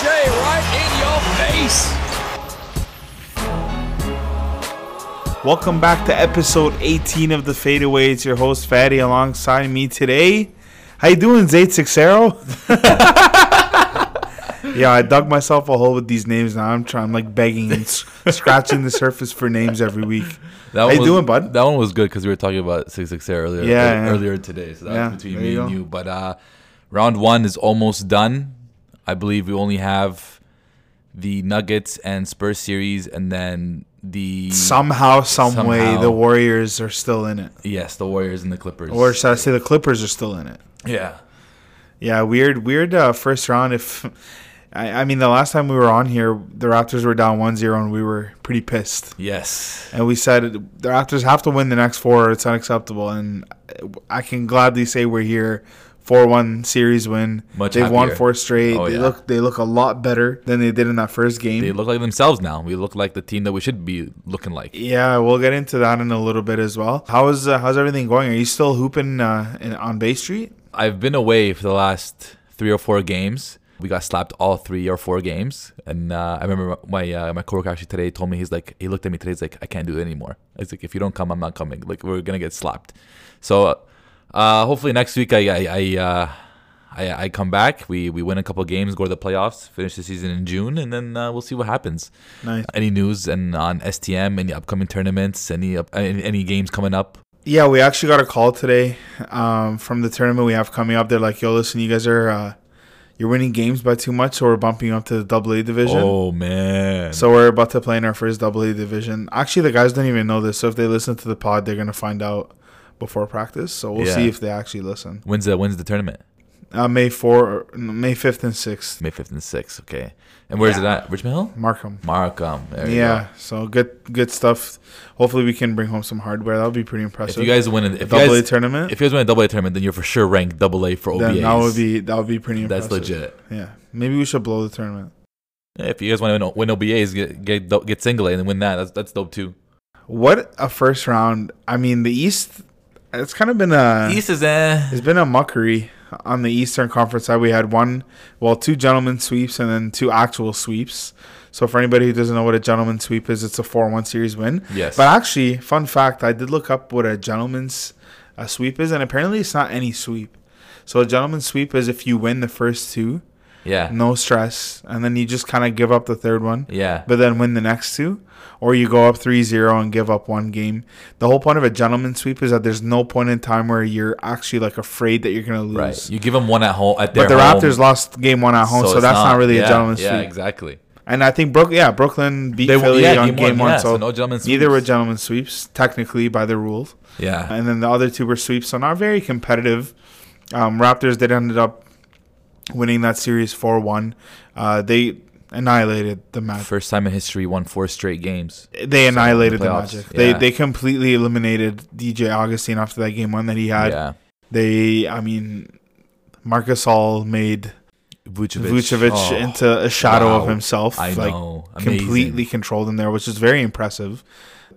J right in your face. Welcome back to episode 18 of the Fadeaway. It's your host Fady alongside me today. How you doing, Zaed Sixero? yeah, I dug myself a hole with these names now. I'm trying, I'm like begging and s- scratching the surface for names every week. That How you was, doing, bud? That one was good because we were talking about six six earlier. Yeah, yeah. earlier today. So that Yeah, was between me you and go. you. But uh, round one is almost done. I believe we only have the Nuggets and Spurs series, and then the Somehow, some way, the Warriors are still in it, yes, the Warriors and the Clippers. or should I say the Clippers are still in it? yeah, Yeah, weird, weird uh, first round. If I, I mean, the last time we were on here, the Raptors were down 1-0 and we were pretty pissed. yes, And we said the Raptors have to win the next four. Or it's unacceptable. And I can gladly say we're here. Four one series win. Much They've won four straight. Oh, they yeah. look they look a lot better than they did in that first game. they look like themselves now. We look like the team that we should be looking like. yeah, we'll get into that in a little bit as well. How is uh, how's everything going? Are you still hooping uh, in, on Bay Street? I've been away for the last three or four games. We got slapped all three or four games, and uh, I remember my uh, my coworker actually today told me he's like he looked at me today. He's like, I can't do it anymore. He's like, if you don't come, I'm not coming. Like we're gonna get slapped. So uh, hopefully next week I I I, uh, I I come back. We we win a couple games, go to the playoffs, finish the season in June, and then uh, we'll see what happens. Nice. Any news and on STM, any upcoming tournaments, any up, any, any games coming up? Yeah, we actually got a call today um, from the tournament we have coming up. They're like, "Yo, listen, you guys are uh, you're winning games by too much, so we're bumping up to the Double A division." Oh man! So we're about to play in our first Double A division. Actually, the guys don't even know this. So if they listen to the pod, they're gonna find out before practice. So we'll Yeah. see if they actually listen. when's the when's the tournament? Uh, May four, May fifth and sixth. May 5th and 6th. Okay. And where's it at? Richmond Hill? Markham. Markham. There you Yeah. So good, good stuff. Hopefully, we can bring home some hardware. That would be pretty impressive. If you guys win, you double A tournament, if you guys win a double A tournament, then you're for sure ranked double A for OBAs. then that would be that would be pretty Impressive. That's legit. Yeah. Maybe we should blow the tournament. Yeah, if you guys want to win, win OBAs, get get get single A and then win that. That's that's dope too. What a first round! I mean, the East. It's kind of been a East is eh. It's been a muckery on the Eastern Conference side. We had one, well, two gentlemen sweeps and then two actual sweeps. So for anybody who doesn't know what a gentleman sweep is, it's a four-one series win. Yes. But actually, fun fact, I did look up what a gentleman's uh, sweep is, and apparently it's not any sweep. So a gentleman's sweep is if you win the first two, Yeah. no stress, and then you just kind of give up the third one Yeah. but then win the next two, or you go up 3-0 and give up one game. The whole point of a gentleman sweep is that there's no point in time where you're actually like afraid that you're gonna lose. Right. You give them one at home at their But the home, Raptors lost game one at home, so, it's that's not, really yeah, a gentleman Yeah, sweep. exactly. And I think Brooklyn, yeah, Brooklyn beat They- Philly yeah, on game game, one, yeah, so, so no gentleman neither were sweeps. gentlemen sweeps technically by the rules, Yeah. and then the other two were sweeps, so not very competitive. Um, Raptors did ended up winning that series four one. Uh, they annihilated the Magic. First time in history, won four straight games. They annihilated the playoffs, Magic. They yeah. they completely eliminated DJ Augustin after that game one that he had. yeah. They, I mean, Marcus All made Vucevic, Vucevic oh, into a shadow of himself. I like know. Amazing. completely controlled him there, which is very impressive.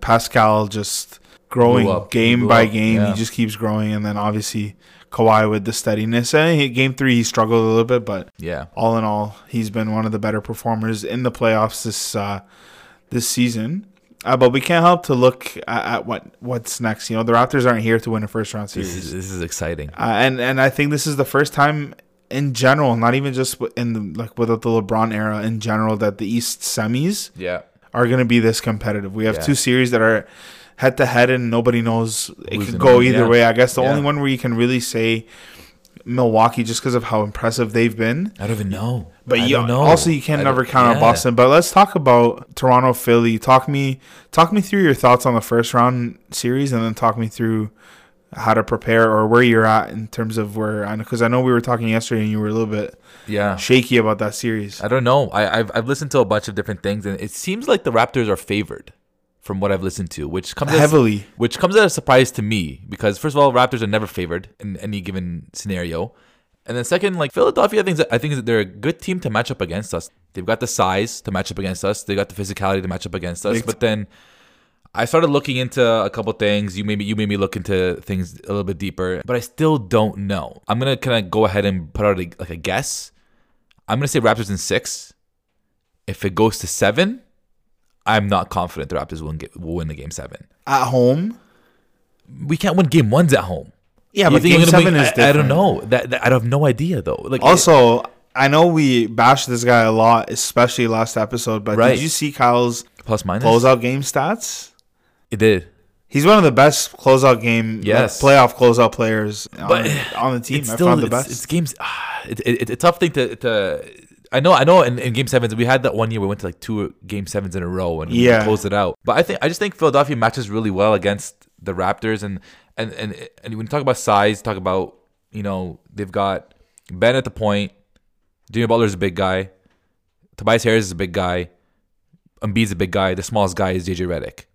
Pascal just growing game by game. yeah. He just keeps growing, and then obviously Kawhi with the steadiness. And he, game three, he struggled a little bit, but Yeah. all in all, he's been one of the better performers in the playoffs this uh, this season. Uh, but we can't help to look at, at what what's next. You know, the Raptors aren't here to win a first round This series, is, this is exciting. uh, and and I think this is the first time in general, not even just in the, like without the LeBron era in general, that the East semis Yeah. are going to be this competitive. We have Yeah. two series that are head to head, and nobody knows it could go either yeah. way. I guess the Yeah. only one where you can really say Milwaukee, just because of how impressive they've been. I don't even know. But I you know. also you can never count on yeah. Boston. But let's talk about Toronto, Philly. Talk me, talk me through your thoughts on the first round series, and then talk me through how to prepare or where you're at in terms of where I know because I know we were talking yesterday and you were a little bit Yeah. shaky about that series. I don't know. I, I've I've listened to a bunch of different things, and it seems like the Raptors are favored, from what I've listened to, which comes as, Heavily. which comes as a surprise to me because first of all, Raptors are never favored in any given scenario, and then second, like Philadelphia, I think I think they're a good team to match up against us. They've got the size to match up against us. They got the physicality to match up against us. But then I started looking into a couple things. You made me you made me look into things a little bit deeper, but I still don't know. I'm gonna kind of go ahead and put out a, like a guess. I'm gonna say Raptors in six. If it goes to seven, I'm not confident the Raptors will, get, will win the game seven. At home, We can't win game ones at home. yeah, You but game seven win- is I, different. I don't know. That, that- I have no idea though. Like Also, I know we bashed this guy a lot, especially last episode. But Right. did you see Kyle's plus minus. closeout game stats? It did. He's one of the best closeout game, Yes. playoff closeout players on, on the team. It's I found the it's, best. it's games. ah, It, it, it's a tough thing to, to. I know. I know. In, in game sevens, we had that one year we went to like two game sevens in a row and Yeah. we closed it out. But I think I just think Philadelphia matches really well against the Raptors and and and and when you talk about size, talk about you know they've got Ben at the point, Jimmy Butler's a big guy, Tobias Harris is a big guy, Embiid's a big guy. The smallest guy is JJ Redick,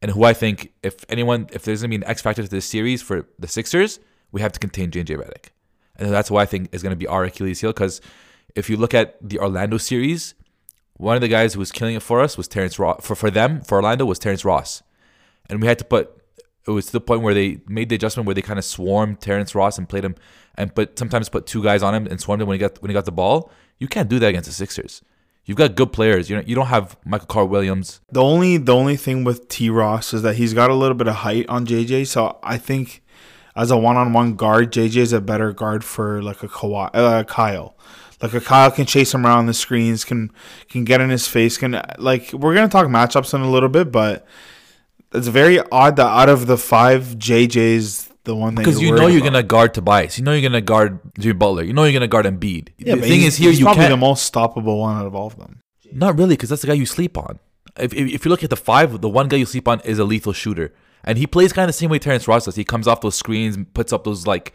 and who I think if anyone if there's gonna be an X factor to this series for the Sixers, we have to contain JJ Redick, and that's why I think is gonna be our Achilles heel because if you look at the Orlando series, one of the guys who was killing it for us was Terrence Ross. For for them, for Orlando, was Terrence Ross, and we had to put. It was to the point where they made the adjustment where they kind of swarmed Terrence Ross and played him, and but sometimes put two guys on him and swarmed him when he got when he got the ball. You can't do that against the Sixers. You've got good players. You know you don't have Michael Carter-Williams. The only the only thing with T Ross is that he's got a little bit of height on JJ, so I think as a one on one guard, JJ is a better guard for like a Kawhi, uh, Kyle. Like a Kyle can chase him around the screens, can can get in his face, can like we're gonna talk matchups in a little bit, but it's very odd that out of the five, JJ's the one that Because you know you're about. gonna guard Tobias. You know you're gonna guard Jimmy Butler. You know you're gonna guard Embiid. Yeah, the thing is here you probably can't. the most stoppable one out of all of them. Not really, because that's the guy you sleep on. If, if, if you look at the five, the one guy you sleep on is a lethal shooter. And he plays kind of the same way Terrence Ross does. He comes off those screens puts up those like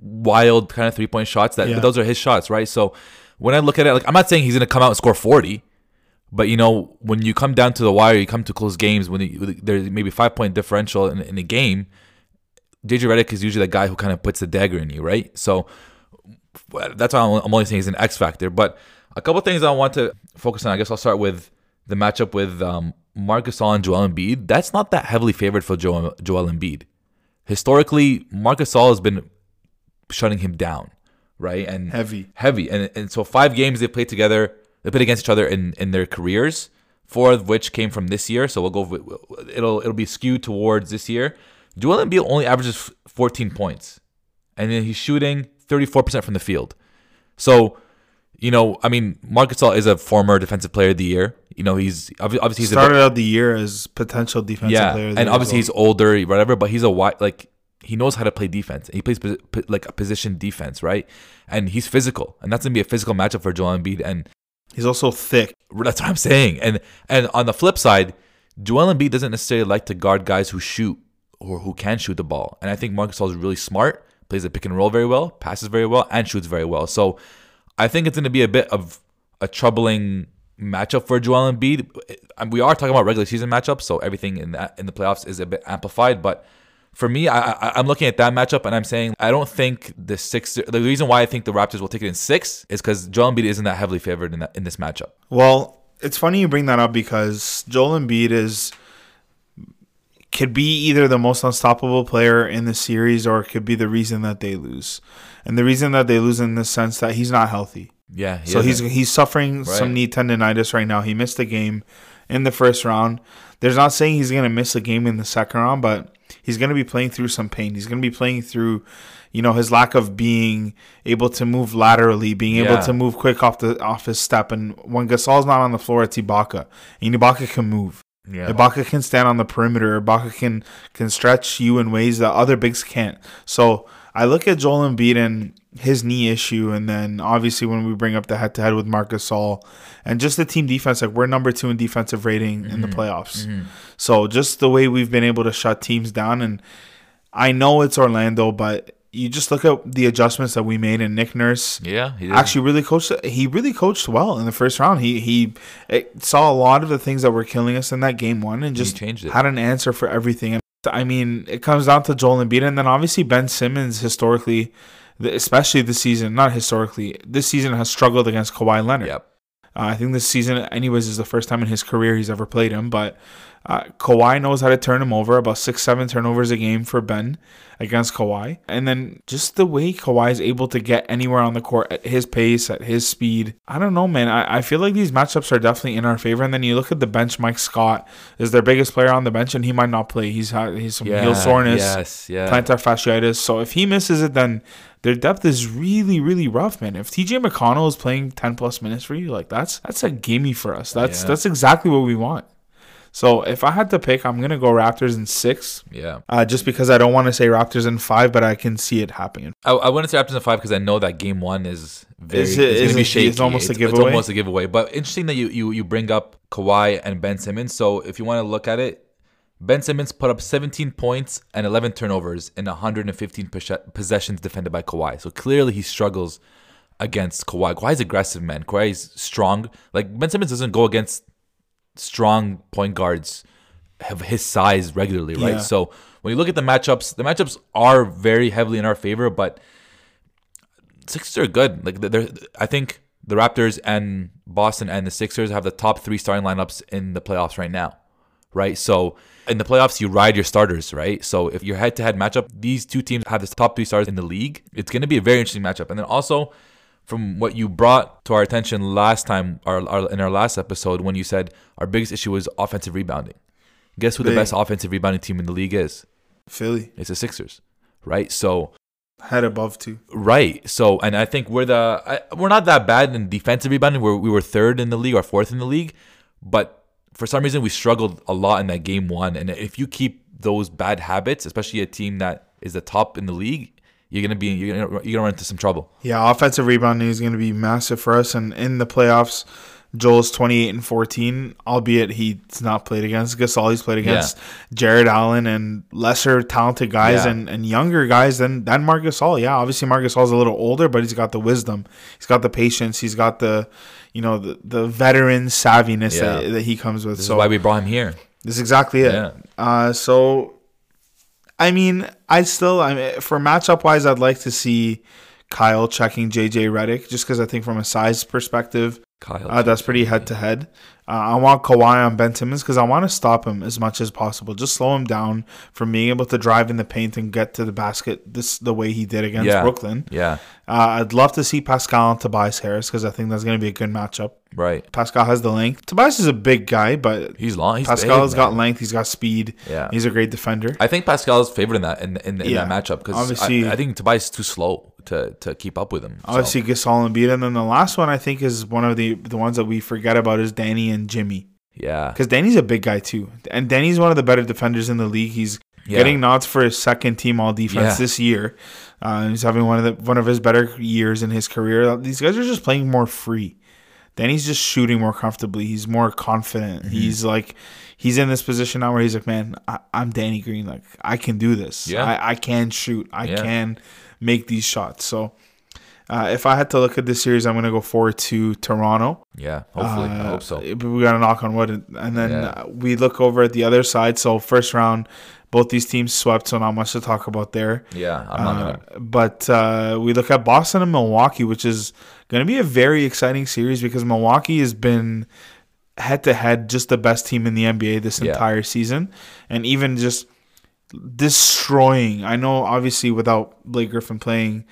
wild kind of three point shots. That Yeah. those are his shots, right? So when I look at it, like I'm not saying he's gonna come out and score 40, but you know when you come down to the wire, you come to close games when you, there's maybe five point differential in, in a game. JJ Redick is usually the guy who kind of puts the dagger in you, right? So that's why I'm only saying he's an X factor. But a couple things I want to focus on. I guess I'll start with the matchup with um, Marcus and Joel Embiid. That's not that heavily favored for Joel, Joel Embiid. Historically, Marcus has been shutting him down, right? And Heavy. heavy. And and so five games they played together. They played against each other in, in their careers. Four of which came from this year. So we'll go. with- It'll it'll be skewed towards this year. Joel Embiid only averages 14 points, and then he's shooting 34% from the field. So, you know, I mean, Marcus is a former defensive player of the year. You know, he's obviously he's a Started out the year as potential defensive yeah, player. and obviously as he's older, whatever. But he's a wide like he knows how to play defense. He plays like a position defense, right? And he's physical, and that's gonna be a physical matchup for Joel Embiid. And he's also thick. that's what I'm saying. And and on the flip side, Joel Embiid doesn't necessarily like to guard guys who shoot or who can shoot the ball. And I think Marcus is really smart, plays the pick and roll very well, passes very well, and shoots very well. So I think it's going to be a bit of a troubling matchup for Joel Embiid. We are talking about regular season matchups, so everything in that in the playoffs is a bit amplified. But for me, I, I, I'm looking at that matchup and I'm saying I don't think the six. The reason why I think the Raptors will take it in six is because Joel Embiid isn't that heavily favored in that in this matchup. Well, it's funny you bring that up because Joel Embiid is could be either the most unstoppable player in the series or it could be the reason that they lose. And the reason that they lose in the sense that he's not healthy. Yeah. he So he's isn't. he's suffering some knee tendonitis right now. He missed a game in the first round. There's not saying he's going to miss a game in the second round, but he's going to be playing through some pain. He's going to be playing through, you know, his lack of being able to move laterally, being able to move quick off the off his step. And when Gasol's not on the floor, it's Ibaka, and Ibaka can move. yeah. Ibaka can stand on the perimeter. Ibaka can can stretch you in ways that other bigs can't. So I look at Joel Embiid and his knee issue, and then obviously when we bring up the head to head with Marcus Gasol, and just the team defense, like we're number two in defensive rating in the mm-hmm. playoffs. Mm-hmm. So just the way we've been able to shut teams down, and I know it's Orlando, but you just look at the adjustments that we made, and Nick Nurse Yeah, actually really coached he really coached well in the first round. He he saw a lot of the things that were killing us in that game one and just changed it. had an answer for everything i mean it comes down to joel Embiid and then obviously ben simmons historically especially this season not historically this season has struggled against Kawhi Leonard Yep. uh, I think this season, anyways, is the first time in his career he's ever played him. But Uh, Kawhi knows how to turn him over, about six, seven turnovers a game for Ben against Kawhi. And then just the way Kawhi is able to get anywhere on the court at his pace, at his speed. I don't know, man. I, I feel like these matchups are definitely in our favor. And then you look at the bench, Mike Scott is their biggest player on the bench, and he might not play. He's had he's some heel soreness, Yes, yeah. plantar fasciitis. So if he misses it, then their depth is really, really rough, man. If TJ McConnell is playing ten plus minutes for you, like that's that's a gimme for us. That's Yeah. that's exactly what we want. So if I had to pick, I'm gonna go Raptors in six. yeah. Uh, just because I don't want to say Raptors in five, but I can see it happening. I, I wouldn't say Raptors in five because I know that game one is very Is is it- it's gonna be shaky. it's almost a giveaway. It's almost a giveaway. But interesting that you you you bring up Kawhi and Ben Simmons. So if you want to look at it, Ben Simmons put up 17 points and 11 turnovers in 115 possessions defended by Kawhi. So clearly he struggles against Kawhi. Kawhi's aggressive, man. Kawhi's strong. Like Ben Simmons doesn't go against strong point guards have his size regularly, right? Yeah. So when you look at the matchups, the matchups are very heavily in our favor, but Sixers are good. Like they're, I think the Raptors and Boston and the Sixers have the top three starting lineups in the playoffs right now, right? So in the playoffs, you ride your starters, right? So if your head-to-head matchup, these two teams have the top three stars in the league. It's going to be a very interesting matchup. And then also, from what you brought to our attention last time, our, our in our last episode, when you said our biggest issue was offensive rebounding. Guess who the best offensive rebounding team in the league is? Philly It's the Sixers, right? So head above two. Right. So, and I think we're the I, we're not that bad in defensive rebounding. We're, we were third in the league or fourth in the league, but for some reason we struggled a lot in that game one. And if you keep those bad habits, especially a team that is the top in the league, you're gonna be you're gonna you're gonna run into some trouble. Yeah, offensive rebounding is going to be massive for us, and in the playoffs, Joel's twenty eight and fourteen, albeit he's not played against Gasol. He's played against Jarrett Allen and lesser talented guys Yeah. and, and younger guys than than Marc Gasol. Yeah, obviously Marc Gasol's a little older, but he's got the wisdom, he's got the patience, he's got the you know the, the veteran savviness Yeah. that, that he comes with. This so why we brought him here. this is exactly it. Yeah. Uh, so, I mean, I still, I mean, for matchup wise, I'd like to see Kyle checking JJ Redick, just because I think from a size perspective, Kyle, uh, that's pretty head to head. I want Kawhi on Ben Simmons because I want to stop him as much as possible. Just slow him down from being able to drive in the paint and get to the basket this the way he did against Yeah. Brooklyn. Yeah. Uh, I'd love to see Pascal and Tobias Harris because I think that's going to be a good matchup. Right. Pascal has the length. Tobias is a big guy, but He's long. He's Pascal has got length. He's got speed. Yeah. he's a great defender. I think Pascal is favored in that in, in, in Yeah. that matchup because Obviously- I, I think Tobias is too slow to, to keep up with him. So, Obviously, Gasol and Embiid, and then the last one I think is one of the the ones that we forget about is Danny and Jimmy yeah. because Danny's a big guy too, and Danny's one of the better defenders in the league. He's Yeah. getting nods for his second team All Defense Yeah. this year. Uh, he's having one of the one of his better years in his career. These guys are just playing more free. Danny's just shooting more comfortably. He's more confident. Mm-hmm. He's like, he's in this position now where he's like, man, I, I'm Danny Green. Like, I can do this. Yeah. I, I can shoot. I Yeah. can make these shots. So, uh, if I had to look at this series, I'm going to go forward to Toronto. Yeah. Hopefully. I Uh, hope so. But we got to knock on wood. And then Yeah. uh, we look over at the other side. So, first round, both these teams swept, so not much to talk about there. Yeah. I'm not Uh, gonna. but uh, we look at Boston and Milwaukee, which is going to be a very exciting series because Milwaukee has been head to head just the best team in the NBA this Yeah. entire season, and even just destroying. I know, obviously, without Blake Griffin playing,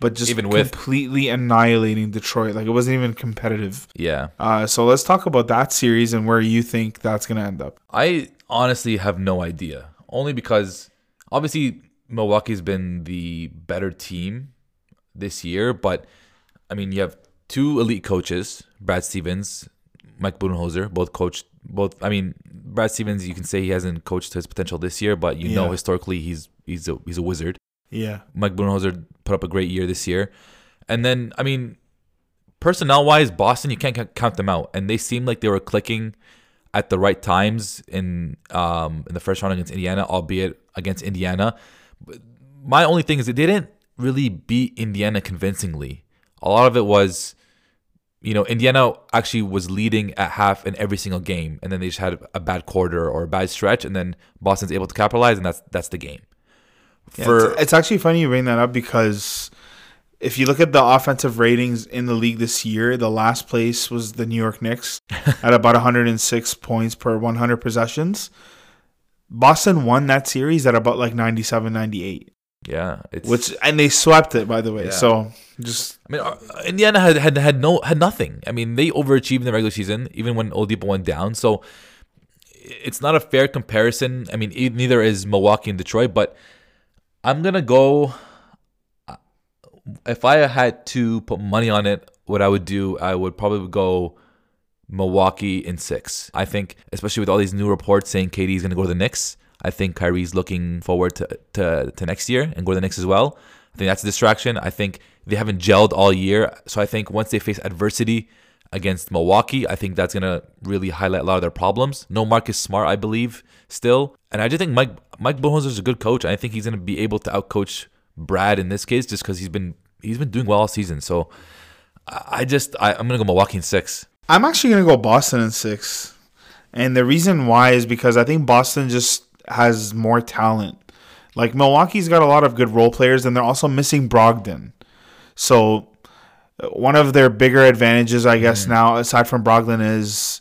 but just Even with- completely annihilating Detroit. Like it wasn't even competitive. Yeah. Uh, so let's talk about that series and where you think that's going to end up. I honestly have no idea. Only because obviously Milwaukee's been the better team this year, but I mean you have two elite coaches, Brad Stevens, Mike Budenholzer, both coached both I mean Brad Stevens you can say he hasn't coached to his potential this year, but you know historically he's he's a he's a wizard. Yeah. Mike Budenholzer put up a great year this year. And then, I mean, personnel wise, Boston, you can't count them out. And they seemed like they were clicking at the right times in um, in the first round against Indiana, albeit against Indiana. But my only thing is they didn't really beat Indiana convincingly. A lot of it was, you know, Indiana actually was leading at half in every single game, and then they just had a bad quarter or a bad stretch, and then Boston's able to capitalize, and that's that's the game. Yeah, it's, it's actually funny you bring that up because if you look at the offensive ratings in the league this year, the last place was the New York Knicks at about 106 points per 100 possessions. Boston won that series at about like 97, 98, Yeah, it's which and they swept it by the way. Yeah. So just I mean, uh, Indiana had, had had no had nothing. I mean, they overachieved in the regular season, even when Oladipo went down. So it's not a fair comparison. I mean, neither is Milwaukee and Detroit. But I'm gonna go. uh, If I had to put money on it, what I would do, I would probably go Milwaukee in six. I think, especially with all these new reports saying KD is gonna go to the Knicks. I think Kyrie's looking forward to, to, to next year and go to the Knicks as well. I think that's a distraction. I think they haven't gelled all year. So I think once they face adversity against Milwaukee, I think that's going to really highlight a lot of their problems. No Marcus Smart, I believe, still. And I just think Mike Mike Budenholzer is a good coach. I think he's going to be able to outcoach Brad in this case just because he's been he's been doing well all season. So I just I, I'm going to go Milwaukee in six. I'm actually gonna go Boston in six, and the reason why is because I think Boston just has more talent. Like Milwaukee's got a lot of good role players, and they're also missing Brogdon. So uh, one of their bigger advantages, I guess, now aside from Brogdon is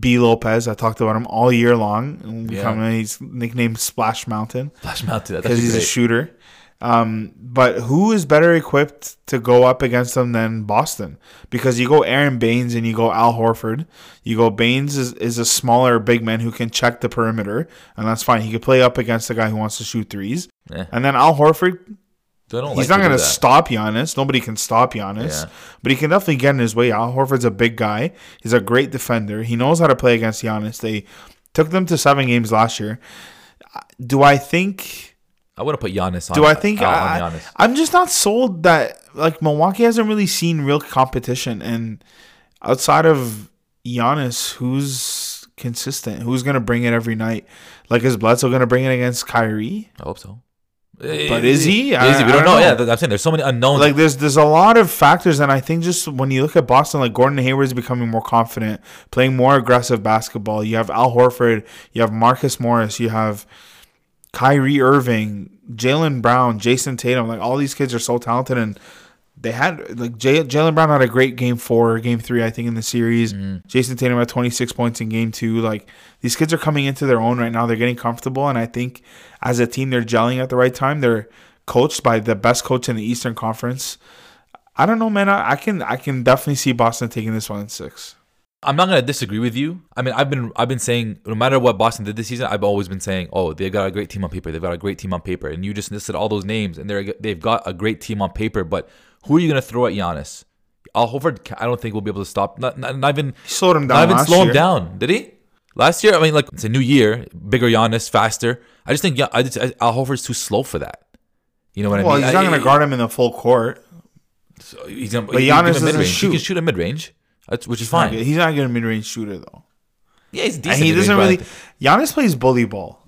B Lopez. I talked about him all year long. Yeah. He's nicknamed Splash Mountain Flash Mountain. Because he's a great. shooter. Um, but who is better equipped to go up against them than Boston? Because you go Aron Baynes and you go Al Horford. You go Baynes is, is a smaller big man who can check the perimeter, and that's fine. He could play up against a guy who wants to shoot threes. Yeah. And then Al Horford, don't he's like not going to stop Giannis. Nobody can stop Giannis. Yeah. But he can definitely get in his way. Al Horford's a big guy. He's a great defender. He knows how to play against Giannis. They took them to seven games last year. Do I think I would have put Giannis on. do I think I, on Giannis. I'm just not sold that like Milwaukee hasn't really seen real competition, and outside of Giannis, who's consistent? Who's gonna bring it every night? Like is Bledsoe gonna bring it against Kyrie? I hope so. But is he? Is I- he? We don't don't know. know. Yeah, I'm saying there's so many unknowns. Like there's there's a lot of factors, and I think just when you look at Boston, like Gordon Hayward is becoming more confident, playing more aggressive basketball. You have Al Horford, you have Marcus Morris, you have Kyrie Irving, Jaylen Brown, Jayson Tatum. Like all these kids are so talented, and they had like Jaylen Brown had a great game four, game three, I think, in the series. Mm-hmm. Jayson Tatum had 26 points in game two. Like these kids are coming into their own right now. They're getting comfortable, and I think as a team, they're gelling at the right time. They're coached by the best coach in the Eastern Conference. I don't know, man. I, I can I can definitely see Boston taking this one in six. I'm not gonna disagree with you. I mean, I've been I've been saying no matter what Boston did this season, I've always been saying, oh, they've got a great team on paper. They've got a great team on paper, and you just listed all those names, and they're they've got a great team on paper. But who are you gonna throw at Giannis? Al Horford, I don't think we'll be able to stop. Not, not, not even He slowed him down. not even slow him down. Did he? Last year, I mean, like it's a new year, bigger Giannis, faster. I just think I just, Al Horford's too slow for that. You know what Well, I mean? Well, he's not I- going to guard him in the full court. So he's gonna, But Giannis give him doesn't mid-range. shoot. He can shoot a mid range, which is He's not fine. He's not going to mid range shooter though, Yeah, he's decent. and he doesn't really. Giannis plays bully ball.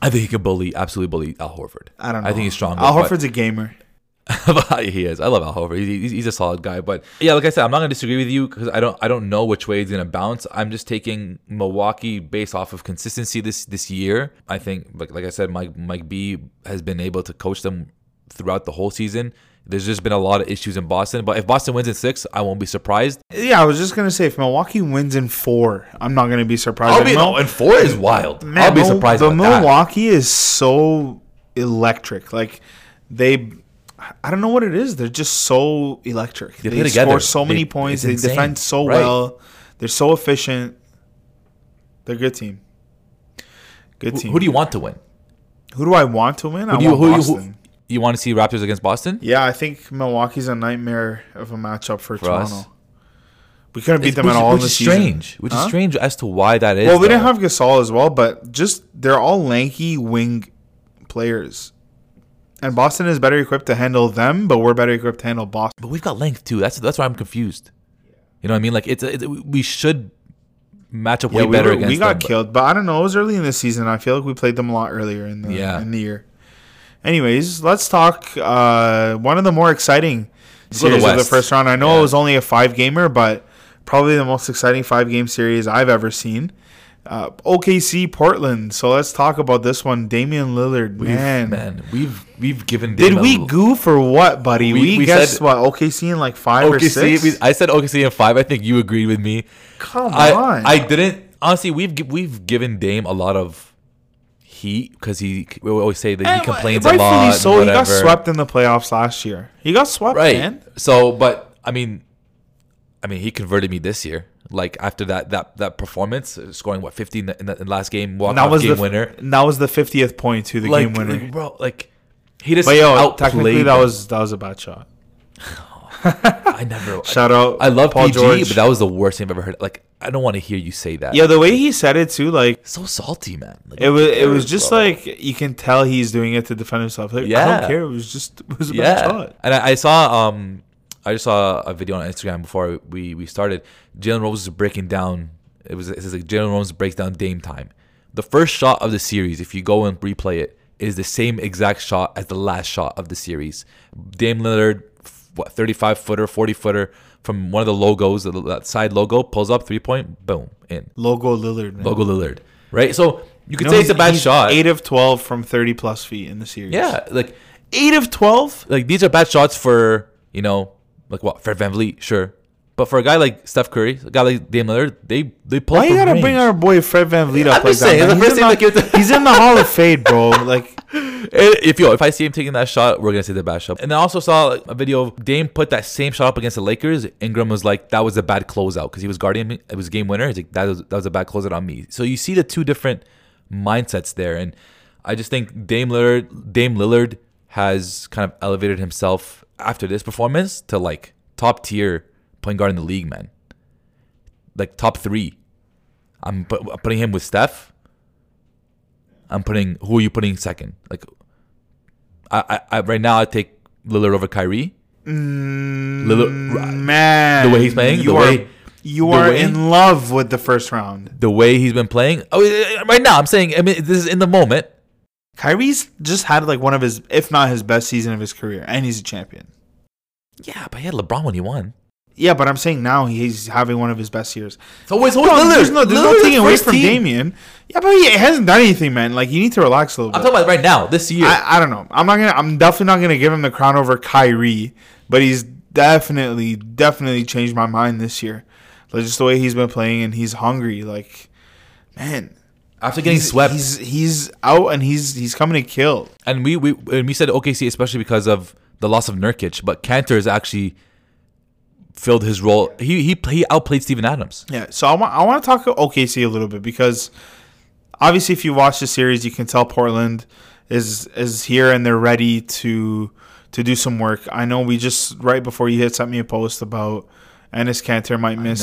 I think he could bully, absolutely bully Al Horford. I don't know. I think he's strong. Al Horford's a gamer. he is. I love Al Horford. He's, he's, he's a solid guy. But yeah, like I said, I'm not gonna disagree with you because I don't I don't know which way he's gonna bounce. I'm just taking Milwaukee based off of consistency this this year. I think like like I said, Mike Mike B has been able to coach them throughout the whole season. There's just been a lot of issues in Boston, but if Boston wins in six, I won't be surprised. Yeah, I was just gonna say if Milwaukee wins in four, I'm not gonna be surprised. I'll be Mil- no, and four is wild. Man, I'll be surprised. The. Milwaukee is so electric. Like they, I don't know what it is. They're just so electric. They They, score so many They- points. They insane. defend so Right. well. They're so efficient. They're a good team. Good team. who do you want to win? Who do I want to win? I Who do you, want who, you- Boston. who, you want to see Raptors against Boston? yeah, I think Milwaukee's a nightmare of a matchup for, For us? Toronto. We couldn't beat It's- them which, at all in which the is season. strange. Which Huh? is strange as to why that is. Well, we didn't have Gasol as well, but just they're all lanky wing players. And Boston is better equipped to handle them, but we're better equipped to handle Boston. But we've got length too. That's that's why I'm confused. You know what I mean? Like it's, it's we should match up way Yeah, we, better were- we got them. but- killed, but I don't know. It was early in the season. I feel like we played them a lot earlier in the Yeah. in the year. Anyways, let's talk uh, one of the more exciting series of the first round. I know Yeah. it was only a five gamer, but probably the most exciting five game series I've ever seen. Uh, OKC Portland. So let's talk about this one. Damian Lillard, We've, man. man, we've we've given. Did Dame a we goof or what, buddy? We- We, we guessed said- what OKC in like five or six. we- I said OKC in five. I think you agreed with me. Come I on. I didn't honestly. We've we've given Dame a lot of heat because he. We always say that he complains a lot. and So he got swept in the playoffs last year. He got swept, right? man. So, but I mean, I mean, he converted me this year. Like after that that that performance, uh, scoring what fifty in the, in the last game, walk off was game the winner. That was the fiftieth point to the like, game winner. like, bro, like he just but yo, outplayed technically that was that was a bad shot. I never. Shout out. I love Paul PG, George. but that was the worst thing I've ever heard. Like I don't want to hear you say that. yeah, the way he said it too, like so salty, man. Like, it was. It was just bro? like you can tell he's doing it to defend himself. Like, I don't care. It was just it was a bad yeah. shot. And I, I saw um I just saw a video on Instagram before we we started. Jalen Rose is breaking down. It was it says like Jalen Rose breaks down Dame time. The first shot of the series, if you go and replay it, is the same exact shot as the last shot of the series. Dame Lillard, what thirty five footer, forty footer from one of the logos, that side logo, pulls up three point, boom, in Logo Lillard. Man. logo Lillard, right? So you could know, say it's a bad shot. Eight of twelve from thirty plus feet in the series. yeah, like eight of twelve. like these are bad shots for you know like what Fred VanVleet, sure, but for a guy like Steph Curry, a guy like Dame Lillard, they they pull. Why you gotta bring our boy Fred VanVleet up I'm like just saying, that? He's, in the, that came to- he's in the Hall of Fame, bro. Like If yo, if I see him taking that shot, we're gonna see the bad shot. And I also saw like, a video of Dame put that same shot up against the Lakers. Ingram was like, "That was a bad closeout" because he was guarding me. It was game winner. He's like, "That was that was a bad closeout on me." So you see the two different mindsets there, and I just think Dame Lillard, Dame Lillard has kind of elevated himself after this performance to like top tier point guard in the league, man. Like top three. I'm, I'm putting him with Steph. I'm putting who are you putting second? Like, I, I, I right now I take Lillard over Kyrie. Mm, Lillard, man, The way he's playing, you the are way- you the are way- in love with the first round. the way he's been playing. Oh, right now I'm saying. I mean, this is in the moment. Kyrie's just had like one of his, if not his best season of his career, and he's a champion. Yeah, but he had LeBron when he won. Yeah, but I'm saying now he's having one of his best years. So it's No, always Lillard. there's no, there's no taking away from team. Damian. Yeah, but he hasn't done anything, man. Like you need to relax a little I'm bit. talking about right now, this year. I, I don't know. I'm not gonna. I'm definitely not gonna give him the crown over Kyrie, but he's definitely, definitely changed my mind this year. Like just the way he's been playing, and he's hungry. Like, man, After getting he's, swept, he's he's out and he's he's coming to kill. and we we and we said OKC especially because of the loss of Nurkic, but Kanter is actually filled his role. He he he outplayed Steven Adams. Yeah. So I want I want to talk about OKC a little bit because obviously, if you watch the series, you can tell Portland is is here and they're ready to to do some work. I know we just right before you hit sent me a post about Enes Kanter might miss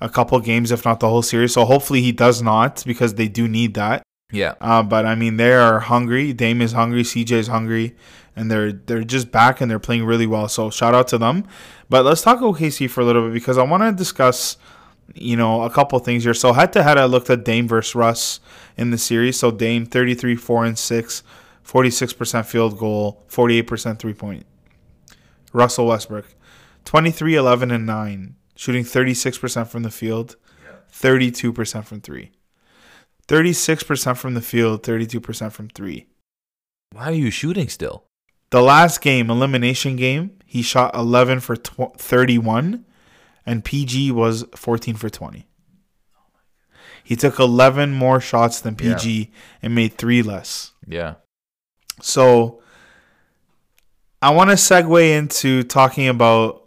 a couple games, if not the whole series. So hopefully he does not because they do need that. Yeah. Uh, but I mean, they are hungry. Dame is hungry. CJ is hungry, and they're they're just back and they're playing really well. So shout out to them. But let's talk OKC for a little bit because I want to discuss, you know, a couple things here. So head to head, I looked at Dame versus Russ in the series. So Dame 33, four and six, 46 percent field goal, 48 percent three point. Russell Westbrook, 23, 11 and nine, shooting 36 percent from the field, 32 percent from three. 36% from the field, 32% from three. Why are you shooting still? The last game, elimination game, he shot 11 for tw- 31, and PG was 14 for 20. He took 11 more shots than PG and made three less. Yeah. So I want to segue into talking about.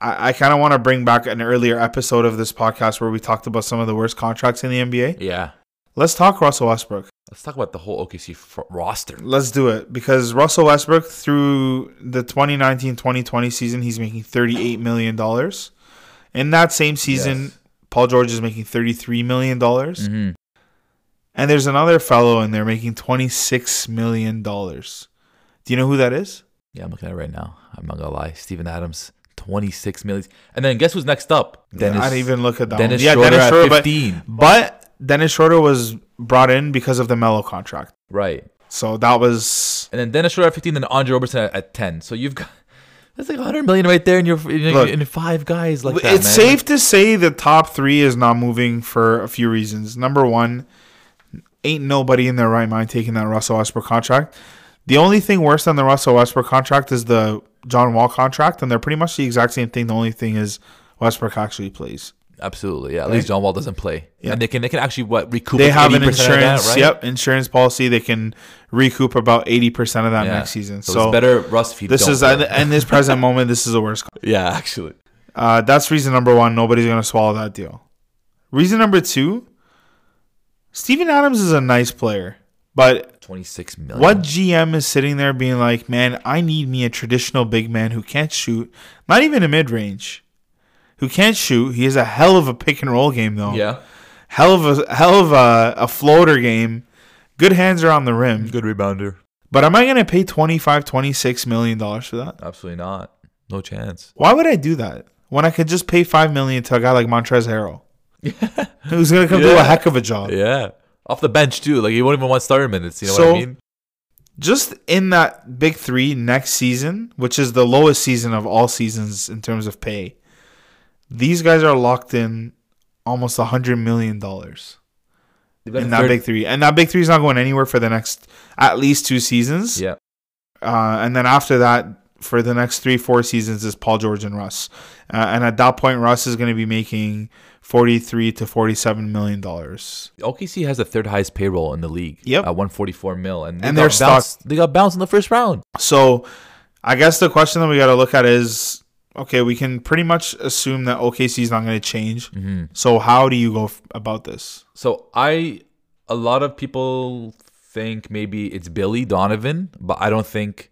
I, I kind of want to bring back an earlier episode of this podcast where we talked about some of the worst contracts in the NBA. Yeah. Let's talk Russell Westbrook. Let's talk about the whole OKC fr- roster. Let's do it because Russell Westbrook through the 2019-2020 season he's making 38 million dollars. In that same season, Yes. Paul George is making 33 million dollars. Mm-hmm. And there's another fellow in there making 26 million dollars. Do you know who that is? Yeah, I'm looking at it right now. I'm not gonna lie. Steven Adams, 26 million. And then guess who's next up? I didn't even look at that. Dennis one. Yeah, Schroeder Dennis at Schroeder, but, but Dennis Schroeder was brought in because of the Mello contract. Right. So that was And then Dennis Schroeder at 15, then Andre Roberson at, at 10. So you've got That's like 100 million right there, and you're in, Look, in five guys like that. it's man. safe to say the top three is not moving for a few reasons. Number one, ain't nobody in their right mind taking that Russell Westbrook contract. The only thing worse than the Russell Westbrook contract is the John Wall contract, and they're pretty much the exact same thing. The only thing is Westbrook actually plays. Absolutely, yeah. At least John Wall doesn't play, Yeah. and they can they can actually what recoup. They have an 80% of insurance, that, right? yep, insurance policy. They can recoup about eighty percent of that Yeah. next season. So, So, it's better Russ if this is in this present moment. This is the worst. yeah, actually. Uh, that's reason number one. Nobody's gonna swallow that deal. Reason number two. Steven Adams is a nice player, but 26 million. what GM is sitting there being like, "Man, I need me a traditional big man who can't shoot, not even a mid range, who can't shoot. He has a hell of a pick and roll game though. Yeah, hell of a hell of a, a floater game. Good hands around the rim. good rebounder. But am I going to pay 25, 26 million dollars for that? Absolutely not. No chance. Why would I do that when I could just pay 5 million to a guy like Montrezl Harrell? Who's going to come do a heck of a job. Yeah, off the bench too. Like you won't even want starter minutes. You know what I mean? Just in that big 3 next season, which is the lowest season of all seasons in terms of pay. These guys are locked in almost a 100 million dollars in that big 3. And that big 3 is not going anywhere for the next at least 2 seasons. Yeah, Uh, and then after that, for the next three, four seasons, is Paul George and Russ. Uh, and at that point, Russ is going to be making forty-three to forty-seven million dollars. OKC has the third highest payroll in the league. Yep. at 144 mil, and they And got they're stuck- bounced, They got bounced in the first round. So, I guess the question that we got to look at is, okay, we can pretty much assume that OKC is not going to change. Mm-hmm. So, how do you go f- about this? So I, a lot of people think maybe it's Billy Donovan, but I don't think,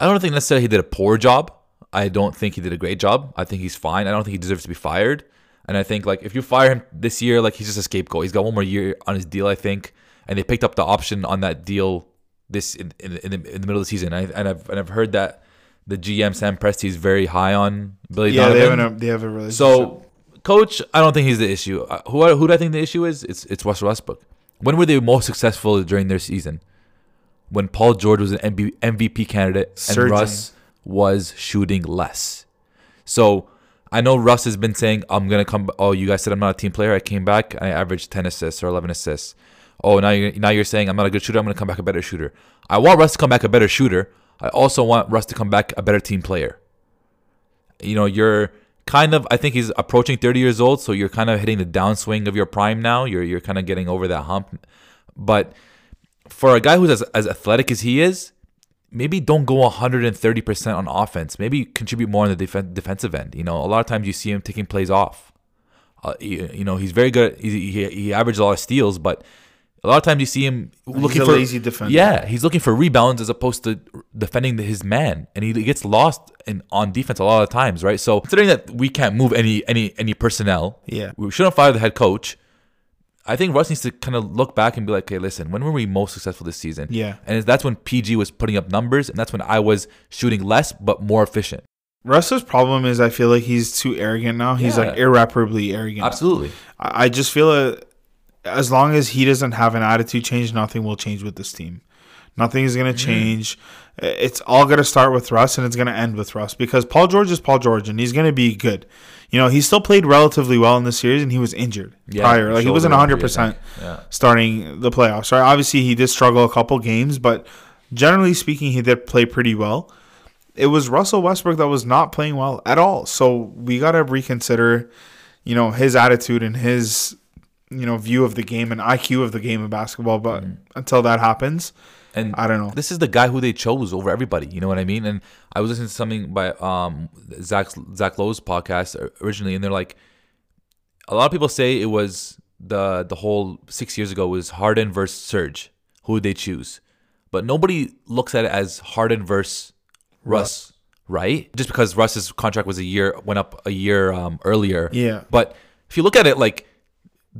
I don't think necessarily he did a poor job. I don't think he did a great job. I think he's fine. I don't think he deserves to be fired. And I think like if you fire him this year, like he's just a scapegoat. He's got one more year on his deal, I think, and they picked up the option on that deal this in in, in, the, in the middle of the season. I, and I've and I've heard that the GM Sam Presti is very high on Billy Yeah, they Donovan. have, a, they have a relationship. So, coach, I don't think he's the issue. Uh, Who who do I think the issue is? It's it's Russell Westbrook. When were they most successful during their season? When Paul George was an MB, MVP candidate and Surging. Russ was shooting less. So I know Russ has been saying, "I'm gonna come." Oh, you guys said I'm not a team player. I came back. I averaged 10 assists or 11 assists. Oh, now you're now you're saying I'm not a good shooter. I'm gonna come back a better shooter. I want Russ to come back a better shooter. I also want Russ to come back a better team player you know, you're kind of I think he's approaching 30 years old, so you're kind of hitting the downswing of your prime now. You're you're kind of getting over that hump. But for a guy who's as, as athletic as he is, maybe don't go 130% on offense. Maybe contribute more on the def- defensive end. You know, a lot of times you see him taking plays off. Uh, you, you know, he's very good. He, he, he averaged a lot of steals, but a lot of times you see him looking a for lazy defender. Yeah, he's looking for rebounds as opposed to defending his man, and he gets lost in on defense a lot of times, right? So considering that we can't move any any any personnel, Yeah. we shouldn't fire the head coach. I think Russ needs to kind of look back and be like, okay, listen, when were we most successful this season? Yeah. and that's when PG was putting up numbers, and that's when I was shooting less but more efficient. Russ's problem is I feel like he's too arrogant now. He's Yeah. like irreparably arrogant. Absolutely. I I just feel that as long as he doesn't have an attitude change, nothing will change with this team. Nothing is going to change. It's all going to start with Russ and it's going to end with Russ because Paul George is Paul George and he's going to be good. You know, he still played relatively well in this series and he was injured Yeah, prior. Like he wasn't shoulder injury, I 100% think. Yeah. starting the playoffs. Right? Obviously, he did struggle a couple games, but generally speaking, he did play pretty well. It was Russell Westbrook that was not playing well at all. So we got to reconsider, you know, his attitude and his, you know, view of the game and IQ of the game of basketball. But until that happens, And I don't know. This is the guy who they chose over everybody. You know what I mean? And I was listening to something by um Zach Zach Lowe's podcast originally, and they're like, a lot of people say it was the the whole six years ago was Harden versus Serge. Who would they choose? But nobody looks at it as Harden versus Russ, right? Just because Russ's contract was a year went up a year um, earlier. Yeah. But if you look at it, like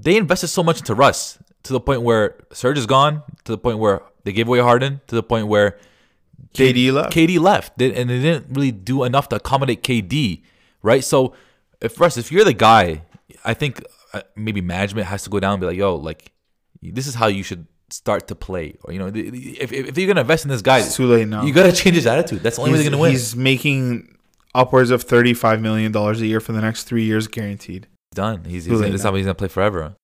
they invested so much into Russ to the point where Serge is gone, to the point where they gave away Harden, to the point where KD left. KD left, They- and they didn't really do enough to accommodate KD, right? So if Russ, if you're the guy, I think uh, maybe management has to go down and be like, yo, like this is how you should start to play. Or you know, if, if you're gonna invest in this guy, It's too late now. you gotta change his attitude. That's the only way he's, they're gonna win. He's he's making upwards of thirty-five million dollars a year for the next three years, guaranteed. Done. He's, he's this is he's gonna play forever.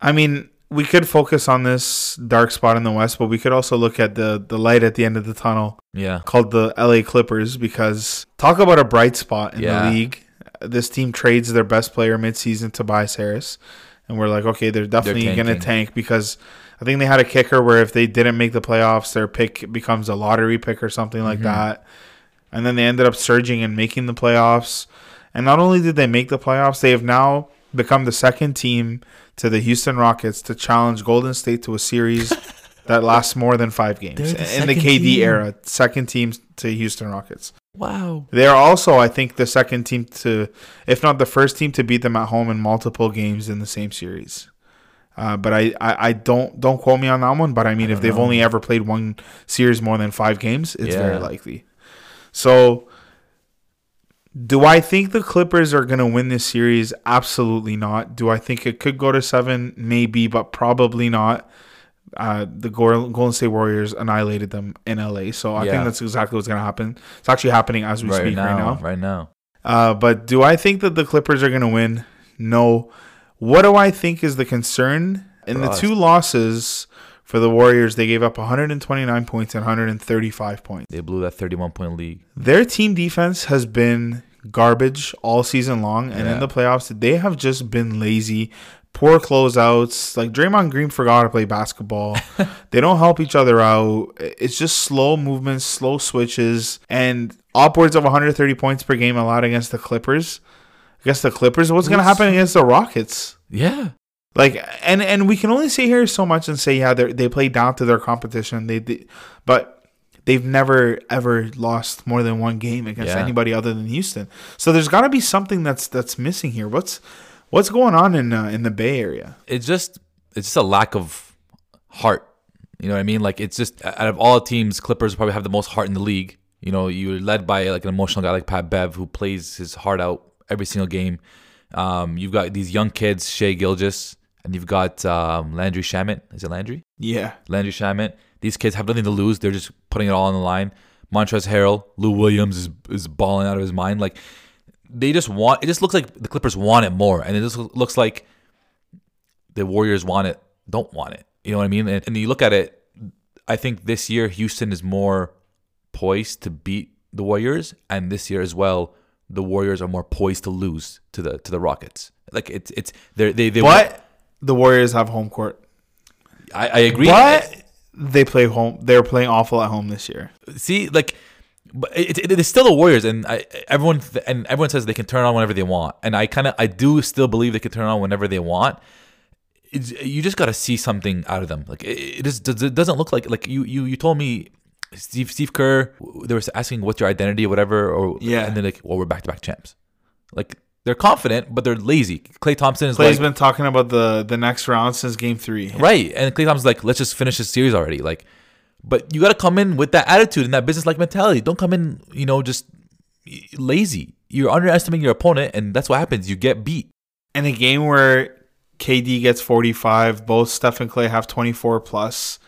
I mean, we could focus on this dark spot in the West, but we could also look at the the light at the end of the tunnel Yeah, called the LA Clippers because talk about a bright spot in Yeah. the league. This team trades their best player midseason, Tobias Harris, and we're like, okay, they're definitely going to tank because I think they had a kicker where if they didn't make the playoffs, their pick becomes a lottery pick or something like Mhm. that. And then they ended up surging and making the playoffs. And not only did they make the playoffs, they have now become the second team to the Houston Rockets to challenge Golden State to a series that lasts more than five games the in the KD team. era. Second team to Houston Rockets. wow. They are also, I think, the second team to, if not the first team to beat them at home in multiple games in the same series. Uh, but I, I, I don't don't quote me on that one. But I mean, I if they've know. only ever played one series more than five games, it's very likely. So, do I think the Clippers are going to win this series? Absolutely not. Do I think it could go to seven? Maybe, but probably not. Uh, the Golden State Warriors annihilated them in LA, so I Yeah. think that's exactly what's going to happen. It's actually happening as we Right speak right now, now. right now. Uh, but do I think that the Clippers are going to win? No. What do I think is the concern? In the two losses for the Warriors, they gave up 129 points and 135 points. They blew that 31 point lead. Their team defense has been garbage all season long, and in the playoffs, they have just been lazy. Poor closeouts. Like Draymond Green forgot to play basketball. they don't help each other out. It's just slow movements, slow switches, and upwards of 130 points per game allowed against the Clippers. Against the Clippers, what's going to happen against the Rockets? Yeah, Like, and and we can only say here so much and say, yeah, they they play down to their competition. They, they but they've never ever lost more than one game against Yeah. anybody other than Houston. So there's got to be something that's that's missing here. What's what's going on in uh, in the Bay Area? it's just it's just a lack of heart. You know what I mean? Like it's just out of all teams, Clippers probably have the most heart in the league. You know, you're led by like an emotional guy like Pat Bev who plays his heart out every single game. Um, you've got these young kids, Shai Gilgeous, and you've got um, Landry Shamet. Is it Landry? Yeah, Landry Shamet. These kids have nothing to lose. They're just putting it all on the line. Montrezl Harrell, Lou Williams is is balling out of his mind. Like they just want. It just looks like the Clippers want it more, and it just looks like the Warriors want it, don't want it. You know what I mean? And, and you look at it. I think this year Houston is more poised to beat the Warriors, and this year as well, the Warriors are more poised to lose to the to the Rockets. Like it's it's they they they. but the Warriors have home court. I, I agree. But they play home. They're playing awful at home this year. see like but it, it, it's still the warriors and I, everyone and everyone says they can turn on whenever they want and i kind of i do still believe they can turn on whenever they want it's, you just got to see something out of them like it, it just it doesn't look like like you you you told me steve steve kerr they were asking what's your identity or whatever or Yeah. and they're like well we're back-to-back champs like they're confident but they're lazy Klay Thompson is Klay's like been talking about the the next round since Game Three. Right. And Klay Thompson's like, let's just finish this series already. Like, but you got to come in with that attitude and that business like mentality. Don't come in, you know, just lazy. You're underestimating your opponent, and that's what happens. You get beat. in a game where KD gets 45, both Steph and Klay have 24 plus,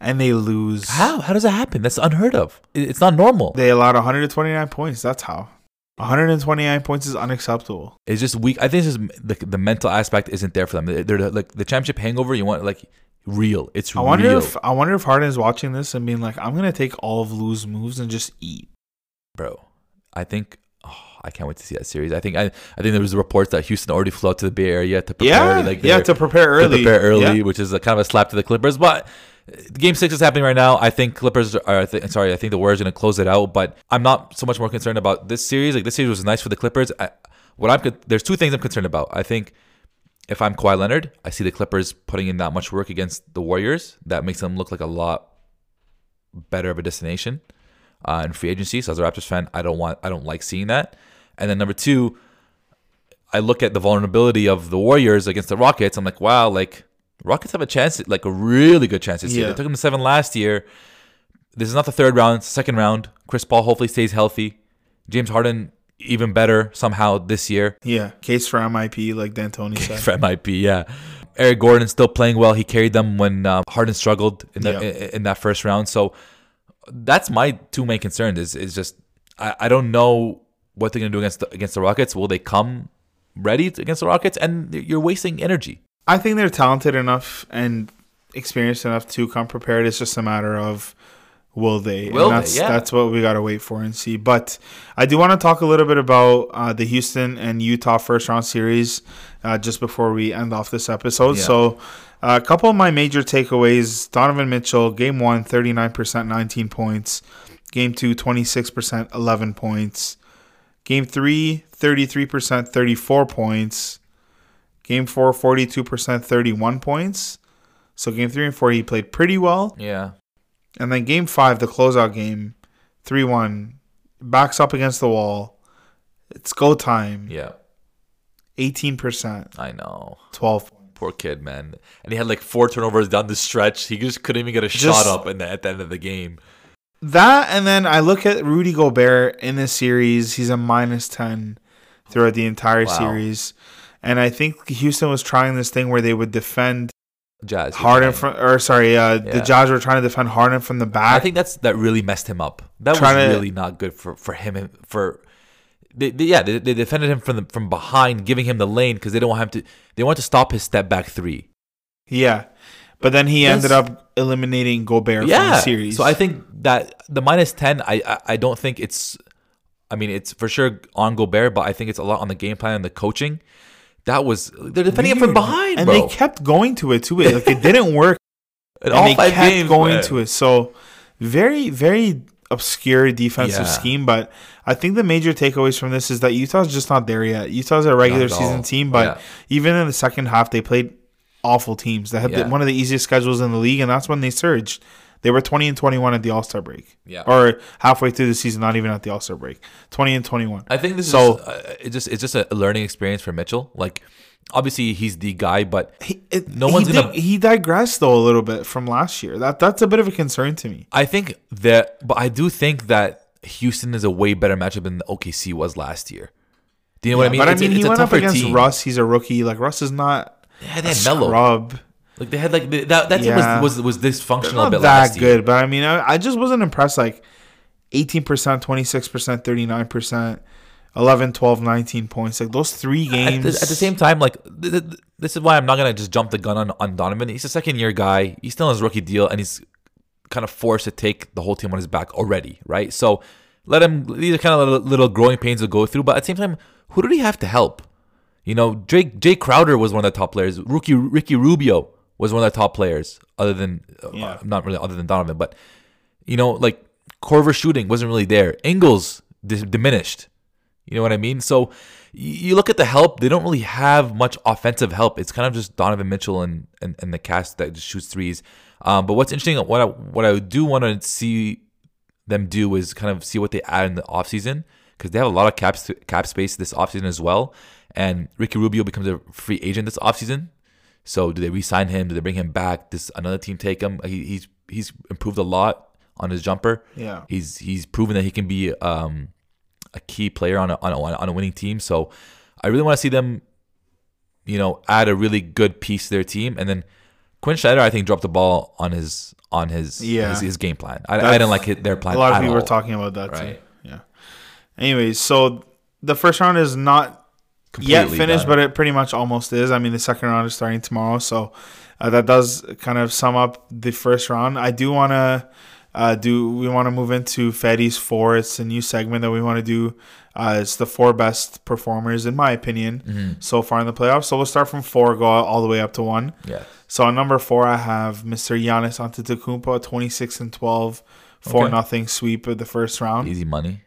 and they lose. How? How does that happen? That's unheard of. It's not normal. They allowed 129 points. That's how. 129 points is unacceptable. It's just weak. I think it's just the, the mental aspect isn't there for them. They're, like the championship hangover. You want like real. It's I wonder real, if I wonder if Harden is watching this and being like, I'm gonna take all of Lou's moves and just eat. bro. I think. Oh, I can't wait to see that series. I think I, I think there was reports that Houston already flew out to the Bay Area to prepare. Yeah, like yeah, to prepare early, to prepare early, Yeah. which is a kind of a slap to the Clippers. But Game Six is happening right now. I think Clippers are. Think, sorry, I think the Warriors are going to close it out. But I'm not so much more concerned about this series. Like this series was nice for the Clippers. I, what I'm there's two things I'm concerned about. I think if I'm Kawhi Leonard, I see the Clippers putting in that much work against the Warriors. That makes them look like a lot better of a destination uh, in free agency. So as a Raptors fan, I don't want, I don't like seeing that. And then number two, I look at the vulnerability of the Warriors against the Rockets. I'm like, wow, like Rockets have a chance, like a really good chance this year. Yeah. They took them to seven last year. This is not the third round, it's the second round. Chris Paul hopefully stays healthy. James Harden even better somehow this year. Yeah, case for MIP, like D'Antoni said. For MIP, yeah. Eric Gordon still playing well. He carried them when uh, Harden struggled in, the, Yeah. in, in that first round. So that's my two main concerns. Is is just I, I don't know what they're gonna do against the, against the Rockets. Will they come ready against the Rockets? And you're wasting energy. I think they're talented enough and experienced enough to come prepared. It's just a matter of will they? Will they? and that's, Yeah. That's what we got to wait for and see. But I do want to talk a little bit about uh, the Houston and Utah first round series uh, just before we end off this episode. Yeah. So. uh, a couple of my major takeaways Donovan Mitchell, game one, 39%, 19 points. Game two, 26%, 11 points. Game three, 33%, 34 points. Game four, 42%, 31 points. So game three and four, he played pretty well. Yeah. And then game five, the closeout game, 3 1, backs up against the wall. It's go time. Yeah. 18%, I know. 12 Poor kid, man. And he had like four turnovers down the stretch. He just couldn't even get a Just- shot up in the, at the end of the game. That, and then I look at Rudy Gobert in this series. He's a minus 10 throughout the entire Wow. series. And I think Houston was trying this thing where they would defend Jazz. Harden from, or sorry, uh, the Jazz were trying to defend Harden from the back. I think that's that really messed him up. That was Trying to- really not good for for him and for. They, they- yeah, they, they defended him from the, from behind, giving him the lane because they don't want him to. They want to stop his step back three. yeah. But then he Yes. ended up eliminating Gobert from the series. so I think that the minus ten, I, I I don't think it's. I mean, it's for sure on Gobert, but I think it's a lot on the game plan and the coaching. That was they're defending him from behind, and bro. they kept going to it too. It like it didn't work. And all they kept games, going man. to it. So very, very obscure defensive Yeah. scheme. But I think the major takeaways from this is that Utah's just not there yet. Utah's a regular season team, but Yeah. even in the second half, they played awful teams. They had Yeah. one of the easiest schedules in the league, and that's when they surged. They were twenty and twenty one at the All Star break, Yeah. or halfway through the season, not even at the All Star break. Twenty and twenty one. I think this So- is uh, it just it's just a learning experience for Mitchell. Like obviously he's the guy, but He, it, No one's did- gonna- He digressed though a little bit from last year. That that's a bit of a concern to me. I think that, but I do think that Houston is a way better matchup than the OKC was last year. Do you know what I mean? But It's I mean, it's he a went up against team. Russ. He's a rookie. Like Russ is not Yeah, they had scrub. Like they had like that. That team Yeah. was was was dysfunctional a Not bit that last year. good, but I mean, I, I just wasn't impressed. Like, eighteen percent, twenty six percent, thirty nine percent, 11, 12, 19 points. Like those three At games. the, at the same time, like th- th- this is why I'm not gonna just jump the gun on, on Donovan. He's a second year guy. He's still on his rookie deal, and he's kind of forced to take the whole team on his back already, right? So let him. These are kind of little, little growing pains to go through. But at the same time, who did he have to help? You know, Drake Jae Crowder was one of the top players. Rookie Ricky Rubio was one of the top players, other than uh, not really other than Donovan, but you know, like Korver shooting wasn't really there. Ingles dis- diminished. You know what I mean? So you look at the help; they don't really have much offensive help. It's kind of just Donovan Mitchell and and, and the cast that just shoots threes. Um, but what's interesting, what I, what I do want to see them do is kind of see what they add in the offseason because they have a lot of cap cap space this offseason as well. And Ricky Rubio becomes a free agent this offseason. So do they re-sign him? Do they bring him back? Does another team take him? He, he's he's improved a lot on his jumper. Yeah. He's he's proven that he can be um, a key player on a, on a on a winning team. So I really want to see them, you know, add a really good piece to their team. And then Quin Snyder, I think, dropped the ball on his on his Yeah. his, his game plan. I, I didn't like it, their plan. a lot of people were talking about that Right. too. Yeah. Anyways, so the first round is not yet finished, done. but it pretty much almost is. I mean, the second round is starting tomorrow, so uh, that does kind of sum up the first round. I do want to uh, do. We want to move into Fady's four. It's a new segment that we want to do. Uh, it's the four best performers, in my opinion, Mm-hmm. so far in the playoffs. So we'll start from four, go all the way up to one. Yeah. So on number four, I have Mr. Giannis Antetokounmpo, twenty six and twelve, four Okay. nothing sweep of the first round. Easy money.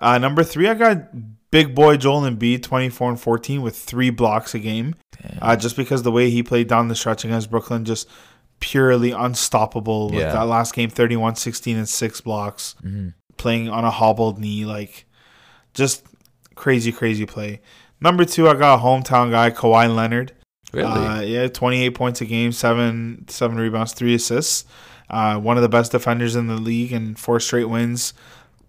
Uh, number three, I got big boy Joel Embiid, 24 and 14 with three blocks a game. Uh, just because the way he played down the stretch against Brooklyn, just purely unstoppable with Yeah. that last game, 31, 16 and six blocks, Mm-hmm. playing on a hobbled knee, like just crazy, crazy play. Number two, I got a hometown guy, Kawhi Leonard. Really? Uh, yeah, 28 points a game, seven seven rebounds, three assists. Uh, one of the best defenders in the league, and four straight wins.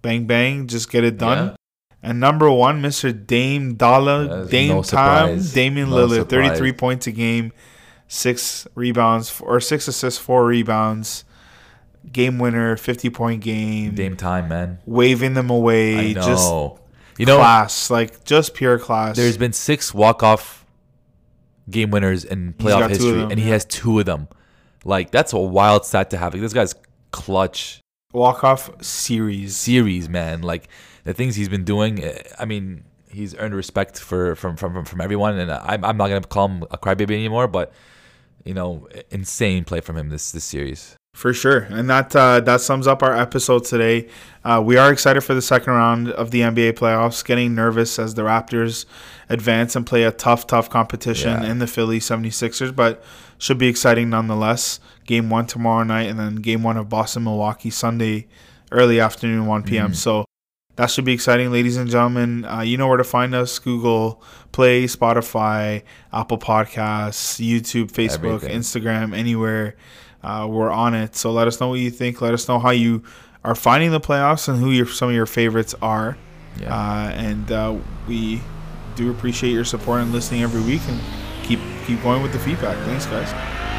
Bang bang, just get it done. Yeah. And number one, Mr. Dame That's Dame no time, surprise. Damian No Lillard, surprise. 33 points a game, six rebounds or six assists, four rebounds, game winner, fifty point game, Game time, man. waving them away, I just you know, class, like just pure class. there's been six walk-off game winners in playoff history, them, and he yeah. has two of them. Like that's a wild stat to have. Like this guy's clutch walk off series. series, man. Like the things he's been doing. eh, I mean, he's earned respect for from from from everyone, and I'm I'm not gonna call him a crybaby anymore, but you know, insane play from him this this series. For sure, and that uh, that sums up our episode today. Uh, we are excited for the second round of the NBA playoffs. Getting nervous as the Raptors advance and play a tough, tough competition Yeah. in the Philly 76ers, but should be exciting nonetheless. Game one tomorrow night, and then game one of Boston Milwaukee Sunday, early afternoon, 1 p.m. Mhm. So that should be exciting, ladies and gentlemen. Uh, you know where to find us: Google Play, Spotify, Apple Podcasts, YouTube, Facebook, Everything. Instagram, anywhere. Uh, we're on it. So let us know what you think. Let us know how you are finding the playoffs and who your some of your favorites are. Yeah. Uh, and uh, we do appreciate your support and listening every week. And keep keep going with the feedback. Thanks, guys.